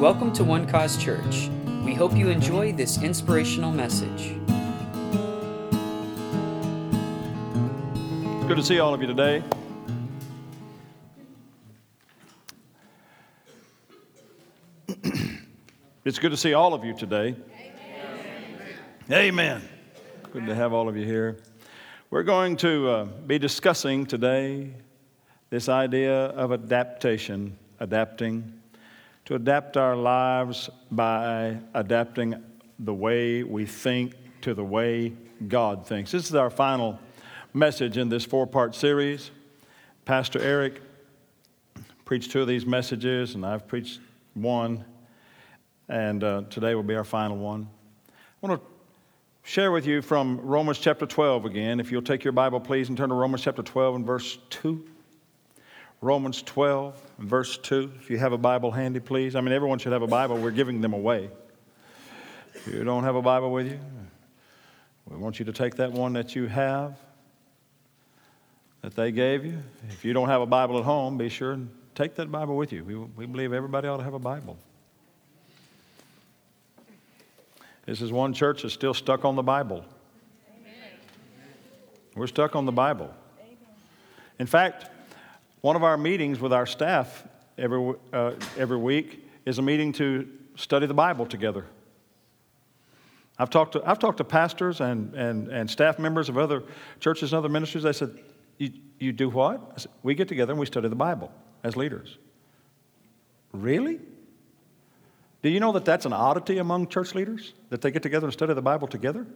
Welcome to One Cause Church. We hope you enjoy this inspirational message. It's good to see all of you today. it's good to see all of you today. Amen. Amen. Good to have all of you here. We're going to uh, be discussing today this idea of adaptation, adapting, to adapt our lives by adapting the way we think to the way God thinks. This is our final message in this four part series. Pastor Eric preached two of these messages, and I've preached one, and uh, today will be our final one. I want to share with you from Romans chapter 12 again. If you'll take your Bible, please, and turn to Romans chapter 12 and verse 2. Romans 12 verse 2. If you have a Bible handy, please. I mean, everyone should have a Bible. We're giving them away. If you don't have a Bible with you, we want you to take that one that you have that they gave you. If you don't have a Bible at home, be sure and take that Bible with you. We, we believe everybody ought to have a Bible. This is one church that's still stuck on the Bible. We're stuck on the Bible. In fact, one of our meetings with our staff every, uh, every week is a meeting to study the Bible together. I've talked to, I've talked to pastors and, and, and staff members of other churches and other ministries. They said, You, you do what? I Said, we get together and we study the Bible as leaders. Really? Do you know that that's an oddity among church leaders? That they get together and study the Bible together?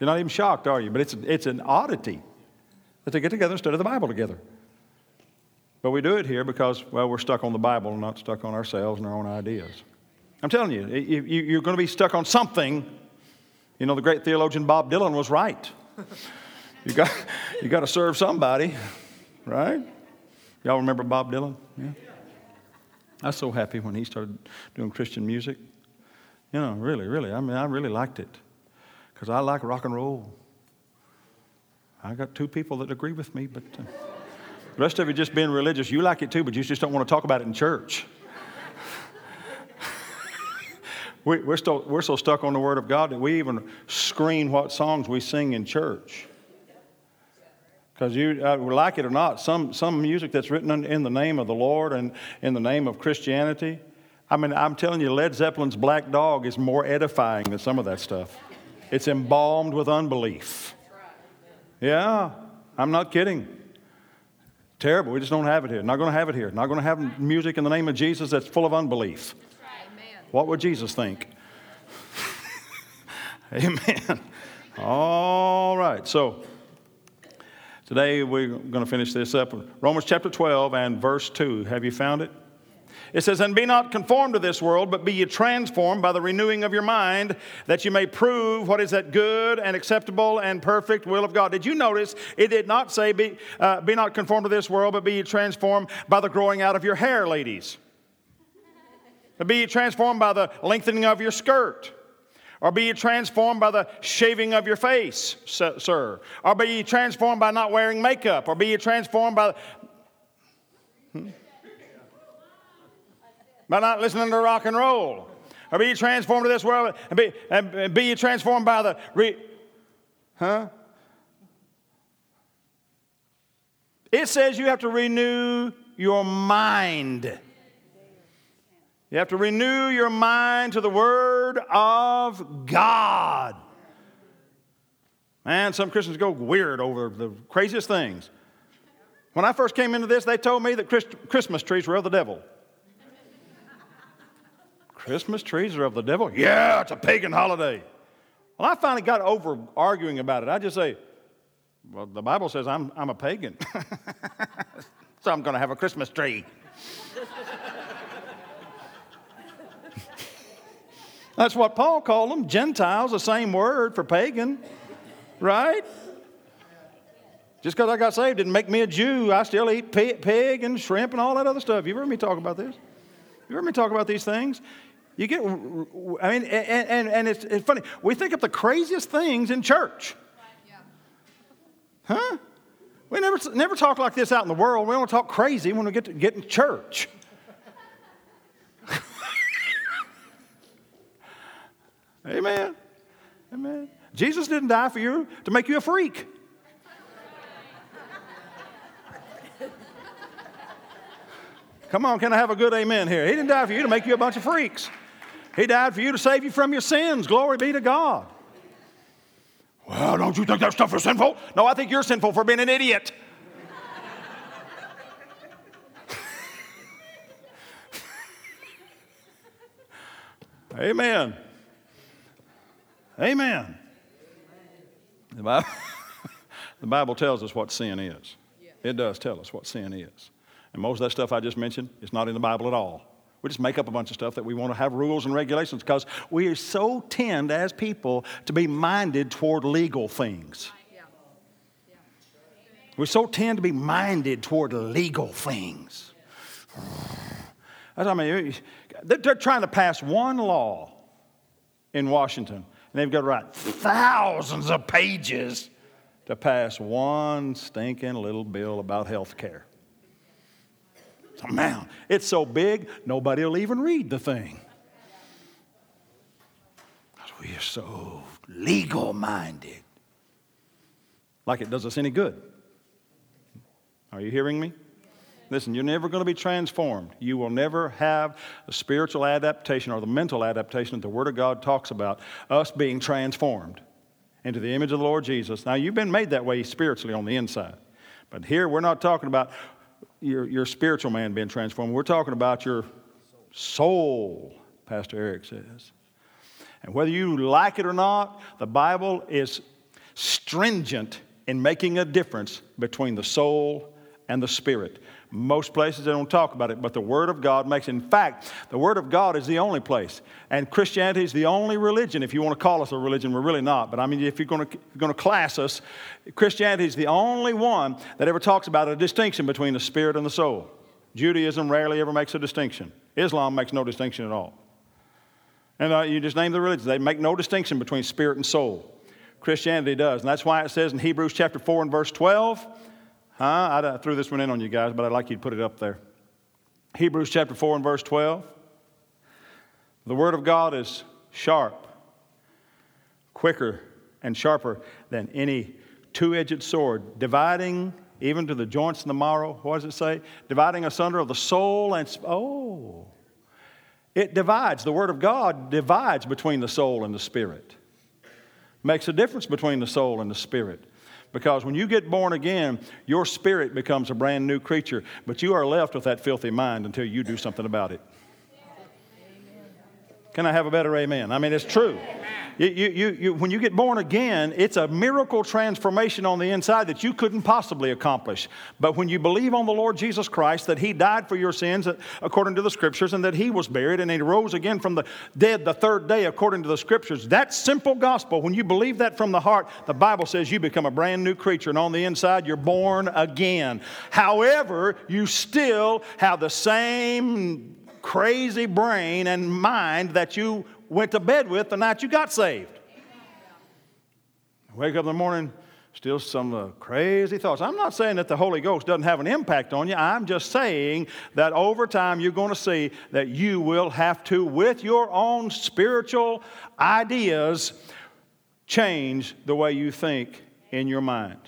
You're not even shocked, are you? But it's, it's an oddity that they get together and study the Bible together. But we do it here because, well, we're stuck on the Bible and not stuck on ourselves and our own ideas. I'm telling you, you're going to be stuck on something. You know, the great theologian Bob Dylan was right. You got, you got to serve somebody, right? Y'all remember Bob Dylan? Yeah. I was so happy when he started doing Christian music. You know, really, really. I mean, I really liked it because I like rock and roll. I got two people that agree with me, but uh, the rest of you just being religious, you like it too, but you just don't want to talk about it in church. we, are still, we're so stuck on the Word of God that we even screen what songs we sing in church. Because you uh, like it or not, some, some music that's written in, in the name of the Lord and in the name of Christianity, I mean, I'm telling you, Led Zeppelin's Black Dog is more edifying than some of that stuff. It's embalmed with unbelief. Yeah, I'm not kidding. Terrible. We just don't have it here. Not going to have it here. Not going to have music in the name of Jesus that's full of unbelief. Amen. What would Jesus think? Amen. All right. So today we're going to finish this up. Romans chapter 12 and verse 2. Have you found it? It says, And be not conformed to this world, but be ye transformed by the renewing of your mind, that you may prove what is that good and acceptable and perfect will of God. Did you notice it did not say, Be, uh, be not conformed to this world, but be ye transformed by the growing out of your hair, ladies? be ye transformed by the lengthening of your skirt. Or be ye transformed by the shaving of your face, sir. Or be ye transformed by not wearing makeup. Or be ye transformed by. By not listening to rock and roll. Or be transformed to this world and be, and be transformed by the. Re, huh? It says you have to renew your mind. You have to renew your mind to the Word of God. Man, some Christians go weird over the craziest things. When I first came into this, they told me that Christmas trees were of the devil. Christmas trees are of the devil? Yeah, it's a pagan holiday. Well, I finally got over arguing about it. I just say, well, the Bible says I'm, I'm a pagan. so I'm going to have a Christmas tree. That's what Paul called them Gentiles, the same word for pagan, right? Just because I got saved didn't make me a Jew. I still eat pig and shrimp and all that other stuff. You've heard me talk about this? You've heard me talk about these things? You get, I mean, and, and, and it's, it's funny. We think of the craziest things in church. Huh? We never, never talk like this out in the world. We don't talk crazy when we get to get in church. Amen. Amen. Jesus didn't die for you to make you a freak. Come on, can I have a good amen here? He didn't die for you to make you a bunch of freaks. He died for you to save you from your sins. Glory be to God. Well, don't you think that stuff is sinful? No, I think you're sinful for being an idiot. Amen. Amen. The Bible, the Bible tells us what sin is. It does tell us what sin is. And most of that stuff I just mentioned is not in the Bible at all. We just make up a bunch of stuff that we want to have rules and regulations because we so tend as people to be minded toward legal things. We so tend to be minded toward legal things. I mean, they're trying to pass one law in Washington, and they've got to write thousands of pages to pass one stinking little bill about health care. Man, it's so big, nobody will even read the thing. We are so legal minded. Like it does us any good. Are you hearing me? Listen, you're never going to be transformed. You will never have the spiritual adaptation or the mental adaptation that the Word of God talks about, us being transformed into the image of the Lord Jesus. Now, you've been made that way spiritually on the inside. But here, we're not talking about your, your spiritual man being transformed. We're talking about your soul, Pastor Eric says. And whether you like it or not, the Bible is stringent in making a difference between the soul and the spirit. Most places they don't talk about it, but the Word of God makes. In fact, the Word of God is the only place, and Christianity is the only religion. If you want to call us a religion, we're really not. But I mean, if you're going to, you're going to class us, Christianity is the only one that ever talks about a distinction between the spirit and the soul. Judaism rarely ever makes a distinction. Islam makes no distinction at all. And uh, you just name the religions; they make no distinction between spirit and soul. Christianity does. And that's why it says in Hebrews chapter 4 and verse 12 I, I threw this one in on you guys, but I'd like you to put it up there. Hebrews chapter 4 and verse 12. The word of God is sharp, quicker, and sharper than any two edged sword, dividing even to the joints and the marrow. What does it say? Dividing asunder of the soul and. Sp- oh. It divides. The Word of God divides between the soul and the spirit, makes a difference between the soul and the spirit. Because when you get born again, your spirit becomes a brand new creature, but you are left with that filthy mind until you do something about it. Can I have a better amen? I mean, it's true. You, you, you, when you get born again, it's a miracle transformation on the inside that you couldn't possibly accomplish. But when you believe on the Lord Jesus Christ, that He died for your sins uh, according to the Scriptures, and that He was buried and He rose again from the dead the third day according to the Scriptures, that simple gospel, when you believe that from the heart, the Bible says you become a brand new creature, and on the inside, you're born again. However, you still have the same crazy brain and mind that you went to bed with the night you got saved. Wake up in the morning, still some uh, crazy thoughts. I'm not saying that the Holy Ghost doesn't have an impact on you. I'm just saying that over time you're going to see that you will have to, with your own spiritual ideas, change the way you think in your mind.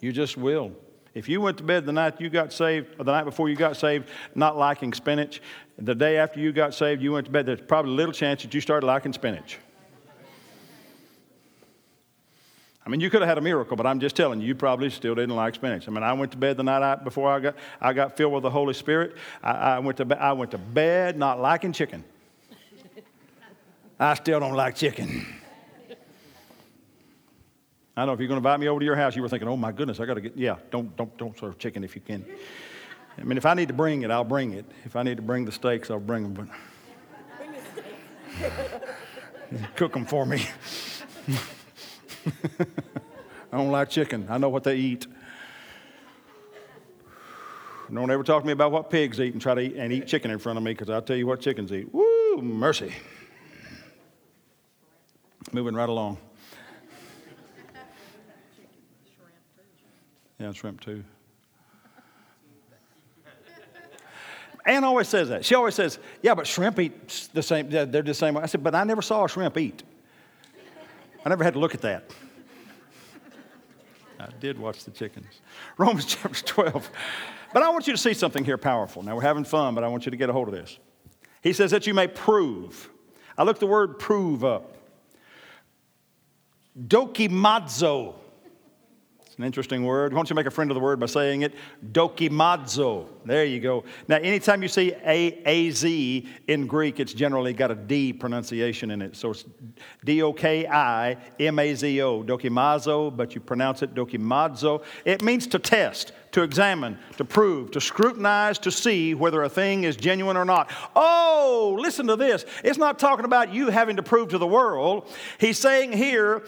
You just will. If you went to bed the night you got saved, or the night before you got saved, not liking spinach, the day after you got saved, you went to bed, there's probably little chance that you started liking spinach. I mean, you could have had a miracle, but I'm just telling you, you probably still didn't like spinach. I mean, I went to bed the night I, before I got, I got filled with the Holy Spirit. I, I, went to, I went to bed not liking chicken. I still don't like chicken. I know if you're going to invite me over to your house, you were thinking, oh my goodness, I got to get, yeah, don't, don't, don't serve chicken if you can. I mean, if I need to bring it, I'll bring it. If I need to bring the steaks, I'll bring them. But cook them for me. I don't like chicken. I know what they eat. Don't ever talk to me about what pigs eat and try to eat and eat chicken in front of me because I'll tell you what chickens eat. Woo, mercy. Moving right along. Yeah, shrimp too. Ann always says that. She always says, Yeah, but shrimp eat the same, they're the same. I said, But I never saw a shrimp eat. I never had to look at that. I did watch the chickens. Romans chapter 12. But I want you to see something here powerful. Now, we're having fun, but I want you to get a hold of this. He says that you may prove. I looked the word prove up. Dokimazo it's an interesting word. Why don't you make a friend of the word by saying it? Dokimazo. There you go. Now, anytime you see A A Z in Greek, it's generally got a D pronunciation in it. So it's D O K I M A Z O, dokimazo, but you pronounce it dokimazo. It means to test, to examine, to prove, to scrutinize, to see whether a thing is genuine or not. Oh, listen to this. It's not talking about you having to prove to the world. He's saying here,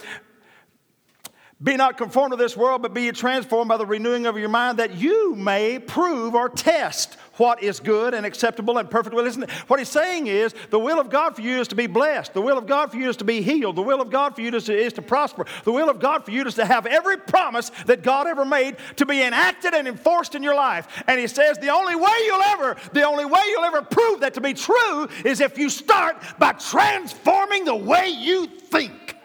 be not conformed to this world, but be transformed by the renewing of your mind, that you may prove or test what is good and acceptable and perfect will. What he's saying is the will of God for you is to be blessed. The will of God for you is to be healed. The will of God for you is to, is to prosper. The will of God for you is to have every promise that God ever made to be enacted and enforced in your life. And he says the only way you'll ever, the only way you'll ever prove that to be true is if you start by transforming the way you think.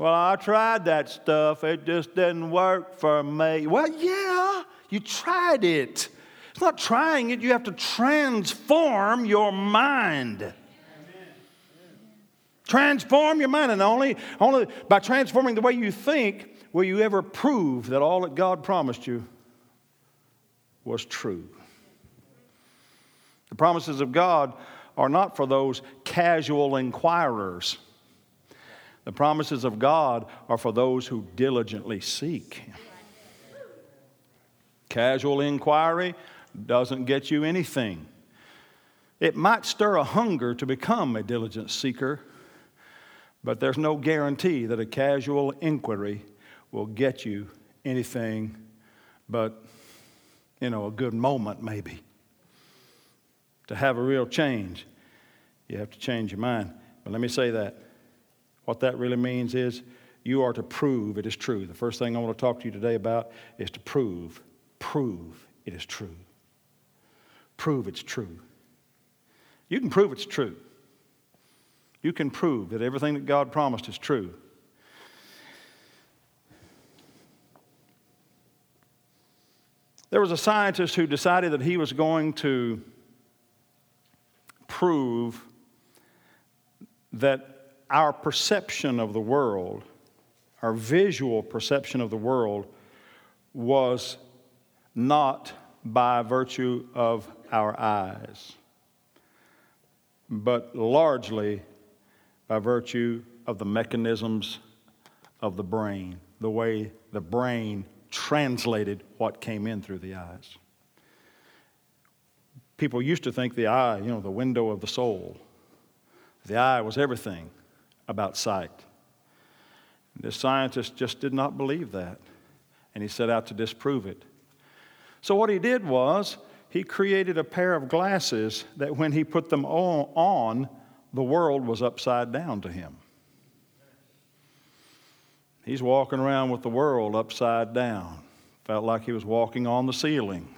Well, I tried that stuff, it just didn't work for me. Well, yeah, you tried it. It's not trying it, you have to transform your mind. Transform your mind, and only, only by transforming the way you think will you ever prove that all that God promised you was true. The promises of God are not for those casual inquirers. The promises of God are for those who diligently seek Him. Casual inquiry doesn't get you anything. It might stir a hunger to become a diligent seeker, but there's no guarantee that a casual inquiry will get you anything but, you know, a good moment maybe. To have a real change, you have to change your mind. But let me say that what that really means is you are to prove it is true. The first thing I want to talk to you today about is to prove, prove it is true. Prove it's true. You can prove it's true. You can prove that everything that God promised is true. There was a scientist who decided that he was going to prove that our perception of the world, our visual perception of the world, was not by virtue of our eyes, but largely by virtue of the mechanisms of the brain, the way the brain translated what came in through the eyes. People used to think the eye, you know, the window of the soul, the eye was everything about sight. This scientist just did not believe that, and he set out to disprove it. So, what he did was he created a pair of glasses that when he put them on, the world was upside down to him. He's walking around with the world upside down. Felt like he was walking on the ceiling.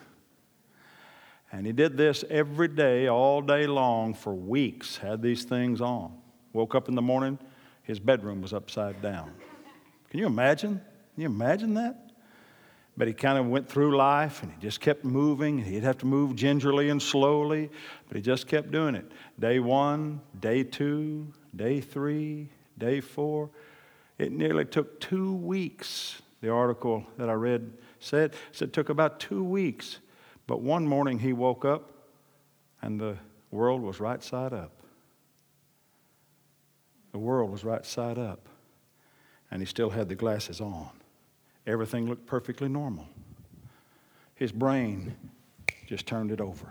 And he did this every day, all day long, for weeks, had these things on. Woke up in the morning, his bedroom was upside down. Can you imagine? Can you imagine that? But he kind of went through life and he just kept moving. He'd have to move gingerly and slowly, but he just kept doing it. Day one, day two, day three, day four. It nearly took two weeks. The article that I read said, said it took about two weeks. But one morning he woke up and the world was right side up. The world was right side up, and he still had the glasses on. Everything looked perfectly normal. His brain just turned it over.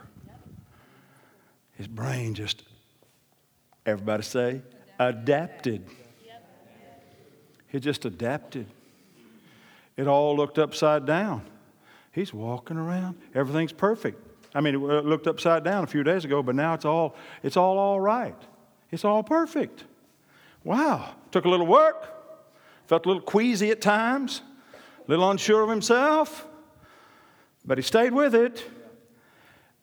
His brain just, everybody say, adapted. He just adapted. It all looked upside down. He's walking around. Everything's perfect. I mean, it looked upside down a few days ago, but now it's all, it's all all right. It's all perfect. Wow, took a little work, felt a little queasy at times, a little unsure of himself, but he stayed with it.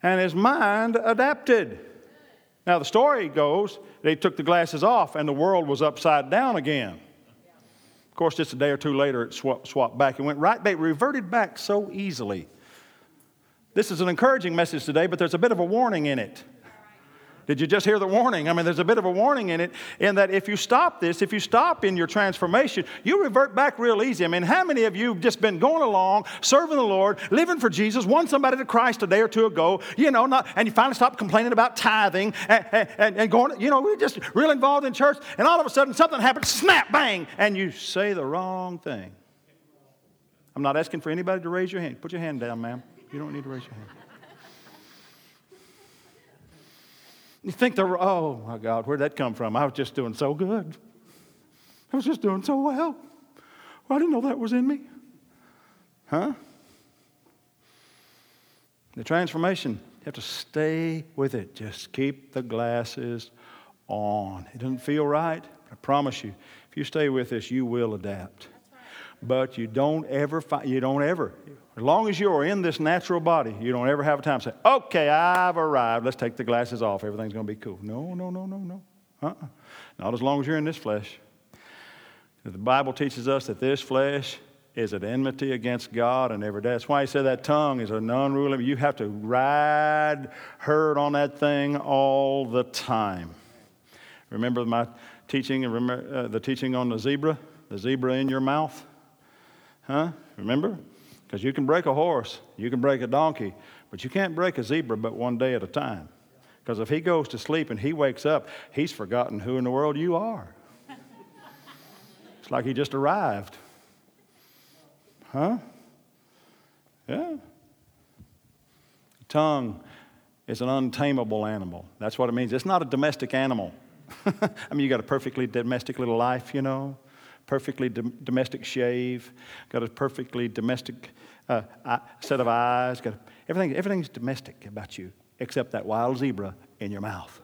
and his mind adapted. Now, the story goes they took the glasses off and the world was upside down again. Of course, just a day or two later, it swapped, swapped back and went right back, reverted back so easily. This is an encouraging message today, but there's a bit of a warning in it. Did you just hear the warning? I mean, there's a bit of a warning in it, in that if you stop this, if you stop in your transformation, you revert back real easy. I mean, how many of you have just been going along, serving the Lord, living for Jesus, won somebody to Christ a day or two ago, you know, not, and you finally stopped complaining about tithing and, and, and going, you know, we're just real involved in church, and all of a sudden something happens, snap, bang, and you say the wrong thing. I'm not asking for anybody to raise your hand. Put your hand down, ma'am. You don't need to raise your hand. You think they're, oh my God, where'd that come from? I was just doing so good. I was just doing so well. well I didn't know that was in me. Huh? The transformation, you have to stay with it. Just keep the glasses on. It doesn't feel right. I promise you, if you stay with this, you will adapt. But you don't ever, you don't ever, as long as you're in this natural body, you don't ever have a time to say, okay, I've arrived. Let's take the glasses off. Everything's going to be cool. No, no, no, no, no. Uh-uh. Not as long as you're in this flesh. The Bible teaches us that this flesh is at enmity against God and every day. That's why he said that tongue is an unruly. You have to ride herd on that thing all the time. Remember my teaching, remember, uh, the teaching on the zebra? The zebra in your mouth? Huh? Remember? Because you can break a horse, you can break a donkey, but you can't break a zebra but one day at a time. Because if he goes to sleep and he wakes up, he's forgotten who in the world you are. it's like he just arrived. Huh? Yeah. Tongue is an untamable animal. That's what it means. It's not a domestic animal. I mean, you got a perfectly domestic little life, you know perfectly domestic shave, got a perfectly domestic uh, set of eyes, got everything, everything's domestic about you except that wild zebra in your mouth.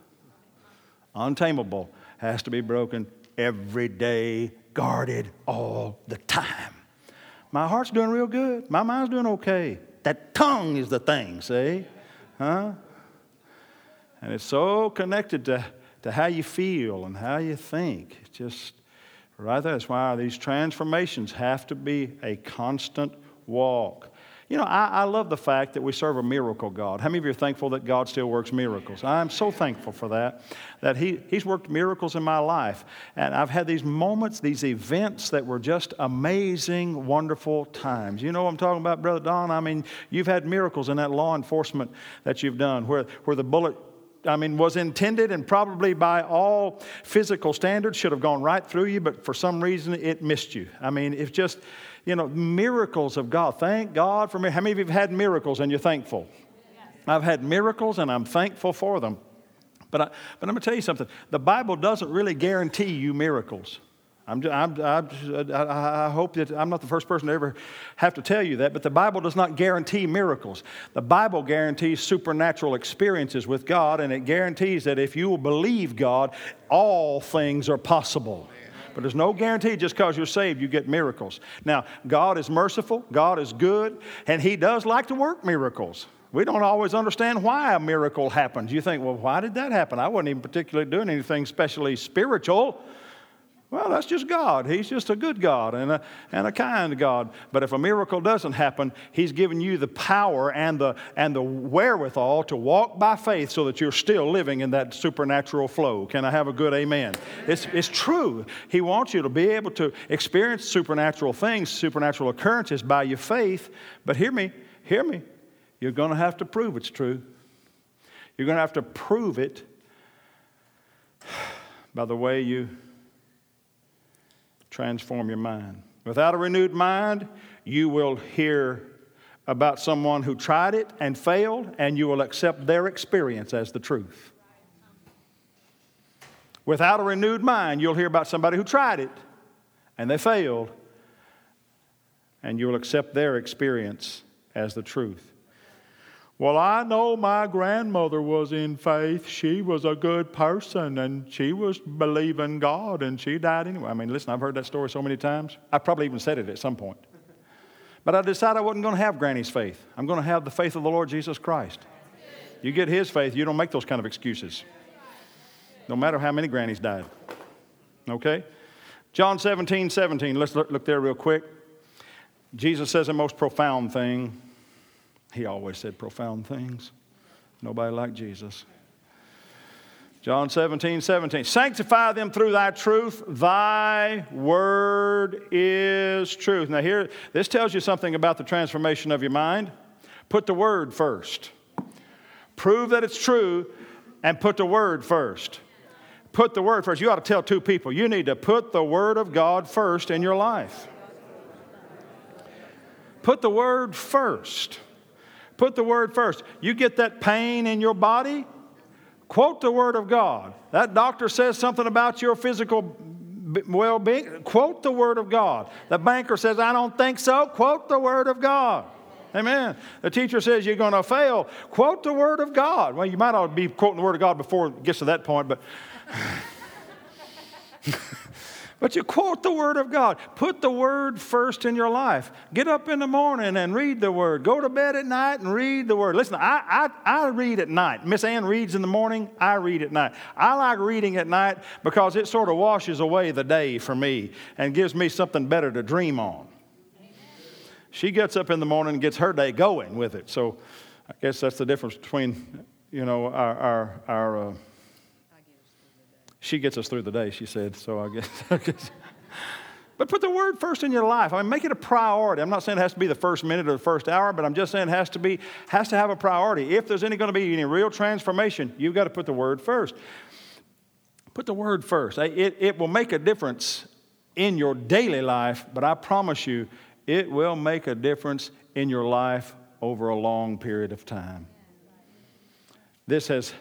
Untamable has to be broken every day, guarded all the time. My heart's doing real good. My mind's doing okay. That tongue is the thing, see? Huh? And it's so connected to, to how you feel and how you think. It's just Right? That's why these transformations have to be a constant walk. You know, I, I, love the fact that we serve a miracle God. How many of you are thankful that God still works miracles? I'm so thankful for that, that he, He's worked miracles in my life. And I've had these moments, these events that were just amazing, wonderful times. You know what I'm talking about, Brother Don? I mean, you've had miracles in that law enforcement that you've done where, where the bullet I mean, was intended and probably by all physical standards should have gone right through you, but for some reason it missed you. I mean, it's just, you know, miracles of God. Thank God for me. How many of you have had miracles and you're thankful? Yes. I've had miracles and I'm thankful for them. But, I, but I'm going to tell you something the Bible doesn't really guarantee you miracles. I'm, I'm, I'm, i hope that I'm not the first person to ever have to tell you that, but the Bible does not guarantee miracles. The Bible guarantees supernatural experiences with God, and it guarantees that if you will believe God, all things are possible. But there's no guarantee just because you're saved, you get miracles. Now, God is merciful, God is good, and He does like to work miracles. We don't always understand why a miracle happens. You think, well, why did that happen? I wasn't even particularly doing anything especially spiritual. Well, that's just God. He's just a good God and a, and a kind God. But if a miracle doesn't happen, He's given you the power and the, and the wherewithal to walk by faith so that you're still living in that supernatural flow. Can I have a good amen? It's, it's true. He wants you to be able to experience supernatural things, supernatural occurrences by your faith. But hear me, hear me. You're going to have to prove it's true. You're going to have to prove it by the way you transform your mind. Without a renewed mind, you will hear about someone who tried it and failed, and you will accept their experience as the truth. Without a renewed mind, you'll hear about somebody who tried it and they failed, and you will accept their experience as the truth. Well, I know my grandmother was in faith. She was a good person and she was believing God and she died anyway. I mean, listen, I've heard that story so many times. I probably even said it at some point. But I decided I wasn't going to have Granny's faith. I'm going to have the faith of the Lord Jesus Christ. You get his faith, you don't make those kind of excuses. No matter how many grannies died. Okay? John 17, 17. Let's look, look there real quick. Jesus says the most profound thing. He always said profound things. Nobody like Jesus. John 17, 17. Sanctify them through thy truth. Thy word is truth. Now, here, this tells you something about the transformation of your mind. Put the word first. Prove that it's true and put the word first. Put the word first. You ought to tell two people you need to put the word of God first in your life. Put the word first. Put the word first. You get that pain in your body, quote the word of God. That doctor says something about your physical well being, quote the word of God. The banker says, I don't think so, quote the word of God. Amen. The teacher says you're going to fail. Quote the Word of God. Well, you might ought to be quoting the Word of God before it gets to that point, but. but you quote the Word of God. Put the Word first in your life. Get up in the morning and read the Word. Go to bed at night and read the Word. Listen, I, I, I read at night. Miss Ann reads in the morning. I read at night. I like reading at night because it sort of washes away the day for me and gives me something better to dream on. She gets up in the morning and gets her day going with it. So I guess that's the difference between, you know, our, our, our uh, she gets us through the day, she said. So I guess, I guess. But put the word first in your life. I mean, make it a priority. I'm not saying it has to be the first minute or the first hour, but I'm just saying it has to be, has to have a priority. If there's any going to be any real transformation, you've got to put the word first. Put the word first. It, it will make a difference in your daily life, but I promise you, it will make a difference in your life over a long period of time. This has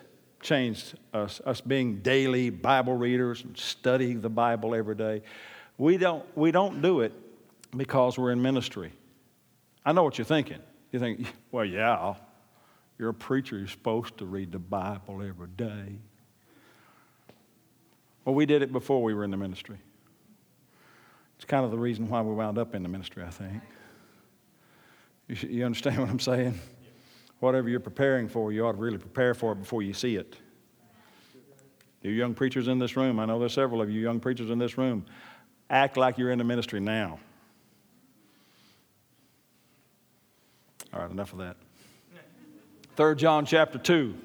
changed us, us being daily Bible readers and studying the Bible every day. We don't, we don't do it because we're in ministry. I know what you're thinking. You think, well, yeah, you're a preacher, you're supposed to read the Bible every day. Well, we did it before we were in the ministry. It's kind of the reason why we wound up in the ministry, I think. You, you understand what I'm saying? Whatever you're preparing for, you ought to really prepare for it before you see it. You young preachers in this room, I know there's several of you young preachers in this room, act like you're in the ministry now. All right, enough of that. 3 John chapter 2.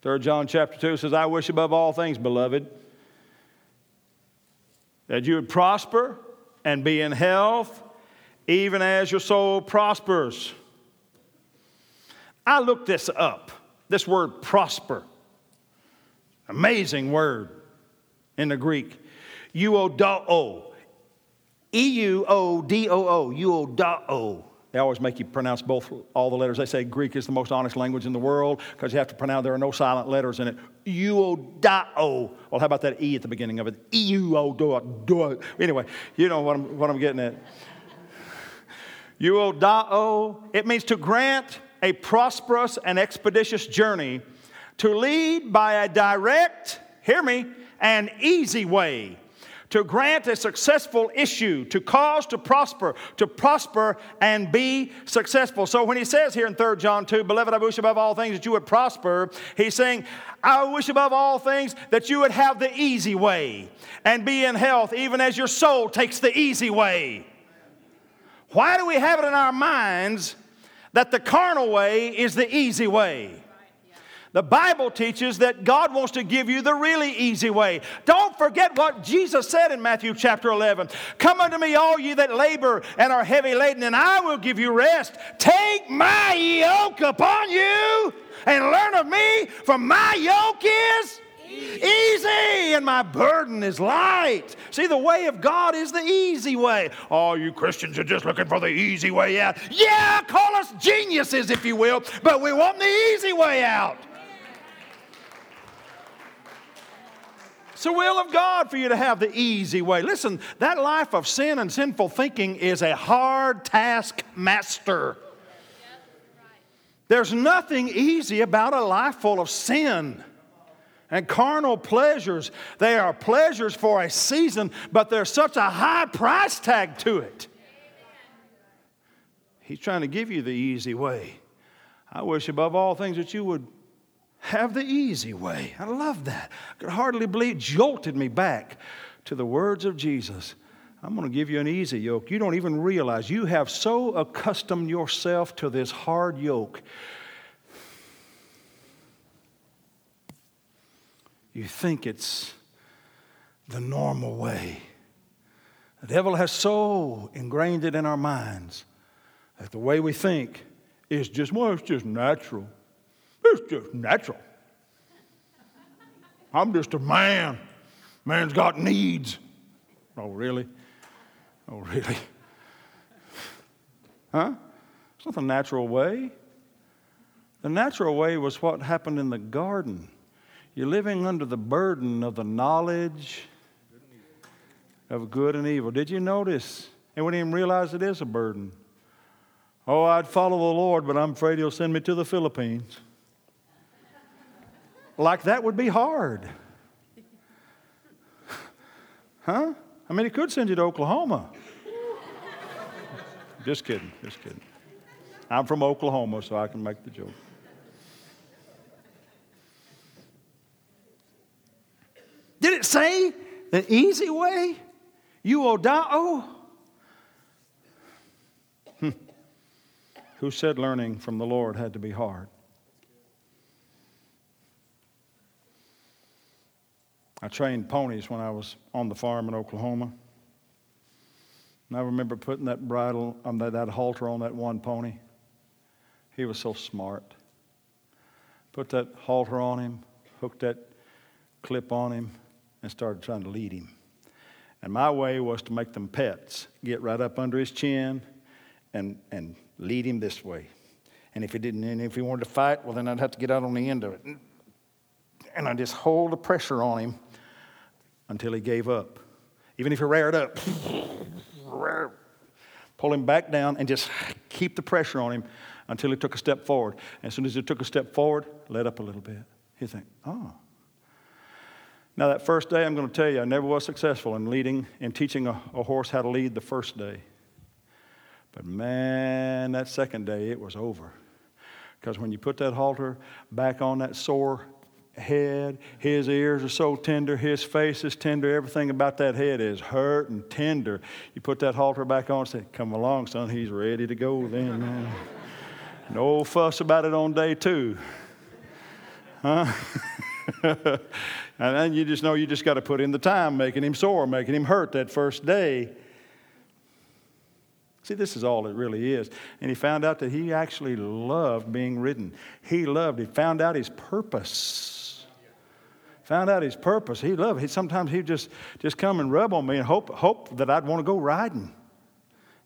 3 John chapter 2 says, I wish above all things, beloved, that you would prosper and be in health, even as your soul prospers. I looked this up, this word prosper. Amazing word in the Greek. Euodoo. E U O D O O. Euodoo. They always make you pronounce both all the letters. They say Greek is the most honest language in the world because you have to pronounce there are no silent letters in it. Uodao. Well, how about that e at the beginning of it? Euodao. Anyway, you know what I'm, what I'm getting at. Uodao. It means to grant a prosperous and expeditious journey, to lead by a direct, hear me, and easy way to grant a successful issue, to cause to prosper, to prosper and be successful. So when he says here in 3 John 2, Beloved, I wish above all things that you would prosper, he's saying, I wish above all things that you would have the easy way and be in health, even as your soul takes the easy way. Why do we have it in our minds that the carnal way is the easy way? The Bible teaches that God wants to give you the really easy way. Don't forget what Jesus said in Matthew chapter 11 Come unto me, all ye that labor and are heavy laden, and I will give you rest. Take my yoke upon you and learn of me, for my yoke is. Easy. and my burden is light. See, the way of God is the easy way. All you Christians are just looking for the easy way out. Yeah, call us geniuses if you will, but we want the easy way out. It's the will of God for you to have the easy way. Listen, that life of sin and sinful thinking is a hard task master. There's nothing easy about a life full of sin and carnal pleasures. They are pleasures for a season, but there's such a high price tag to it. He's trying to give you the easy way. I wish above all things that you would have the easy way. I love that. I could hardly believe it jolted me back to the words of Jesus. I'm going to give you an easy yoke. You don't even realize you have so accustomed yourself to this hard yoke. You think it's the normal way. The devil has so ingrained it in our minds that the way we think is just, well, it's just natural. It's just natural. I'm just a man. Man's got needs. Oh, really? Oh, really? Huh? It's not the natural way. The natural way was what happened in the garden. You're living under the burden of the knowledge of good and evil. Did you notice? And we didn't even realize it is a burden. Oh, I'd follow the Lord, but I'm afraid He'll send me to the Philippines. Like that would be hard. Huh? I mean, He could send you to Oklahoma. just kidding, just kidding. I'm from Oklahoma, so I can make the joke. It say the easy way? Oh. Hmm. Who said learning from the Lord had to be hard? I trained ponies when I was on the farm in Oklahoma. And I remember putting that bridle, um, that, that halter on that one pony. He was so smart. Put that halter on him, hooked that clip on him, and started trying to lead him. And my way was to make them pets, get right up under his chin and, and lead him this way. And if he didn't, and if he wanted to fight, well, then I'd have to get out on the end of it. And I just hold the pressure on him until he gave up. Even if he reared up, pull him back down and just keep the pressure on him until he took a step forward. As soon as he took a step forward, let up a little bit. You think, oh, now, that first day, I'm going to tell you, I never was successful in leading and teaching a, a horse how to lead the first day. But man, that second day, it was over. Because when you put that halter back on that sore head, his ears are so tender, his face is tender, everything about that head is hurt and tender. You put that halter back on and say, Come along, son, he's ready to go then, no fuss about it on day two. Huh? and then you just know you just got to put in the time, making him sore, making him hurt that first day. See, this is all it really is. And he found out that he actually loved being ridden. He loved, he found out his purpose. Found out his purpose. He loved. He sometimes he'd just just come and rub on me and hope hope that I'd want to go riding.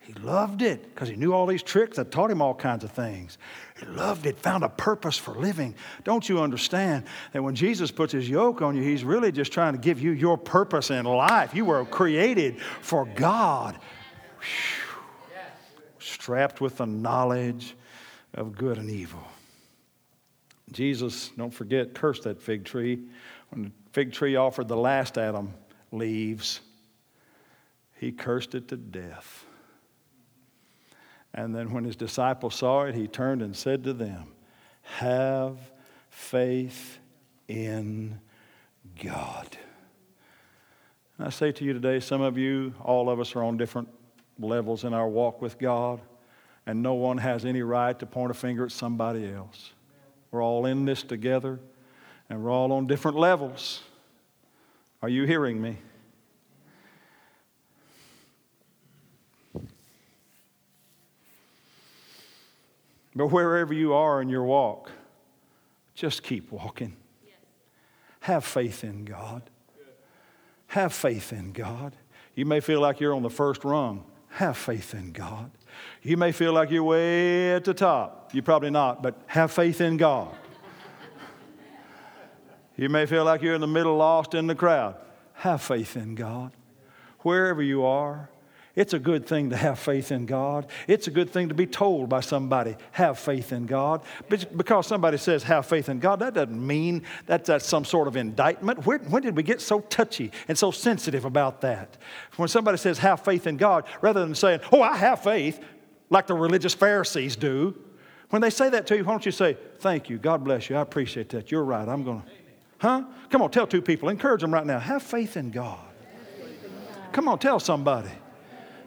He loved it because he knew all these tricks that taught him all kinds of things. He loved it, found a purpose for living. Don't you understand that when Jesus puts his yoke on you, he's really just trying to give you your purpose in life? You were created for God, Whew. strapped with the knowledge of good and evil. Jesus, don't forget, cursed that fig tree. When the fig tree offered the last Adam leaves, he cursed it to death. And then when his disciples saw it, he turned and said to them, Have faith in God. And I say to you today, some of you, all of us are on different levels in our walk with God, and no one has any right to point a finger at somebody else. We're all in this together, and we're all on different levels. Are you hearing me? But wherever you are in your walk, just keep walking. Have faith in God. Have faith in God. You may feel like you're on the first rung. Have faith in God. You may feel like you're way at the top. You're probably not, but have faith in God. You may feel like you're in the middle, lost in the crowd. Have faith in God. Wherever you are, it's a good thing to have faith in God. It's a good thing to be told by somebody, have faith in God. But because somebody says, have faith in God, that doesn't mean that that's some sort of indictment. Where, when did we get so touchy and so sensitive about that? When somebody says, have faith in God, rather than saying, oh, I have faith, like the religious Pharisees do, When they say that to you, why don't you say, Thank you, God bless you, I appreciate that. You're right, I'm going to. Huh? Come on, tell two people, encourage them right now. Have faith in God. Come on, tell somebody.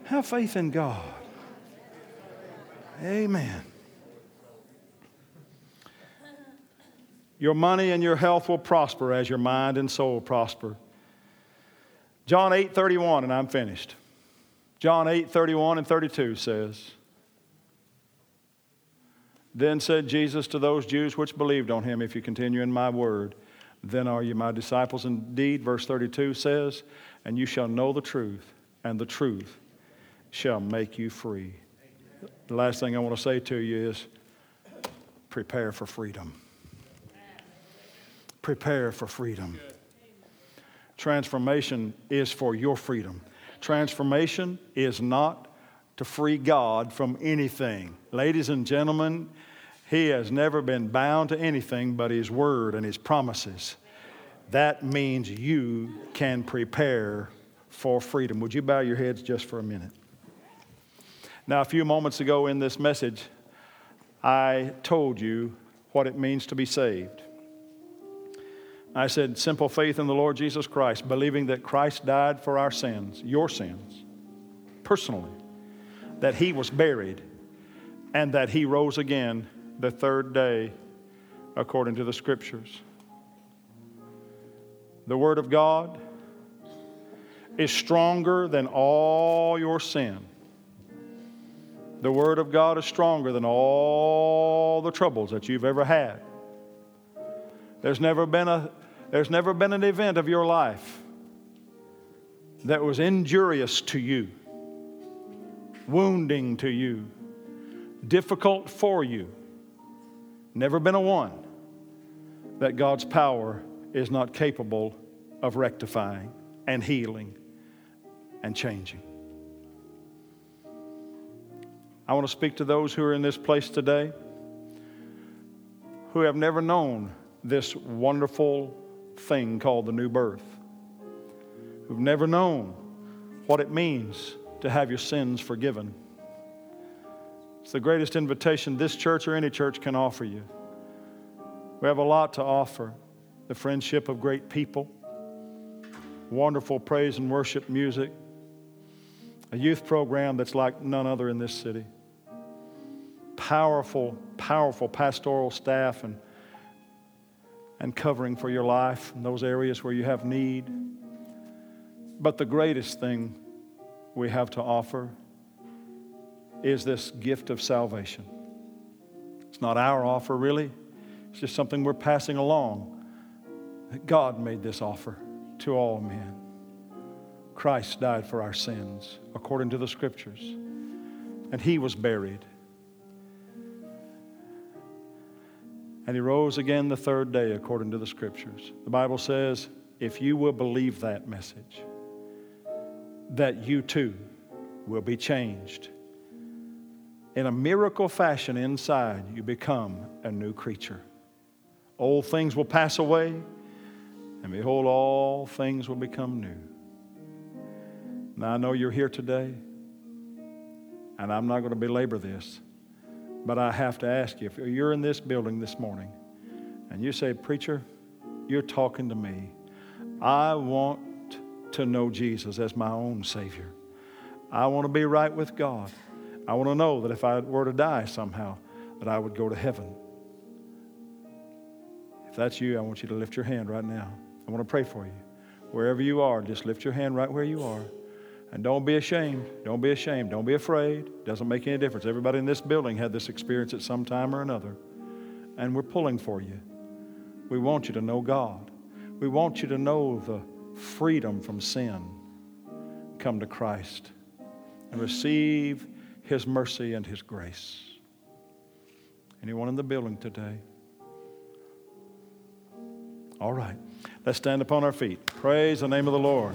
Have faith in God. Amen. Your money and your health will prosper as your mind and soul prosper. John 8 31, and I'm finished. John 8 31 and 32 says, Then said Jesus to those Jews which believed on him, If you continue in my word, then are you my disciples indeed. Verse 32 says, And you shall know the truth, and the truth shall make you free. The last thing I want to say to you is prepare for freedom prepare for freedom. Transformation is for your freedom. Transformation is not to free God from anything. Ladies and gentlemen, He has never been bound to anything but His Word and His promises. That means you can prepare for freedom. Would you bow your heads just for a minute? Now, a few moments ago in this message, I told you what it means to be saved. I said, simple faith in the Lord Jesus Christ, believing that Christ died for our sins, your sins, personally, that he was buried, and that he rose again the third day according to the scriptures. The Word of God is stronger than all your sin. The Word of God is stronger than all the troubles that you've ever had. There's never been a there's never been an event of your life that was injurious to you, wounding to you, difficult for you. Never been a one that God's power is not capable of rectifying and healing and changing. I want to speak to those who are in this place today who have never known this wonderful thing called the new birth, who've never known what it means to have your sins forgiven. It's the greatest invitation this church or any church can offer you. We have a lot to offer the friendship of great people, wonderful praise and worship music, a youth program that's like none other in this city, powerful, powerful pastoral staff and and covering for your life in those areas where you have need. But the greatest thing we have to offer is this gift of salvation. It's not our offer, really, it's just something we're passing along. God made this offer to all men. Christ died for our sins according to the scriptures, and he was buried. And he rose again the third day, according to the scriptures. The Bible says, if you will believe that message, that you too will be changed. In a miracle fashion inside, you become a new creature. Old things will pass away, and behold, all things will become new. Now, I know you're here today, and I'm not going to belabor this. But I have to ask you if you're in this building this morning and you say, Preacher, you're talking to me. I want to know Jesus as my own Savior. I want to be right with God. I want to know that if I were to die somehow, that I would go to heaven. If that's you, I want you to lift your hand right now. I want to pray for you. Wherever you are, just lift your hand right where you are. And don't be ashamed. Don't be ashamed. Don't be afraid. Doesn't make any difference. Everybody in this building had this experience at some time or another. And we're pulling for you. We want you to know God. We want you to know the freedom from sin. Come to Christ and receive His mercy and His grace. Anyone in the building today? All right. Let's stand upon our feet. Praise the name of the Lord.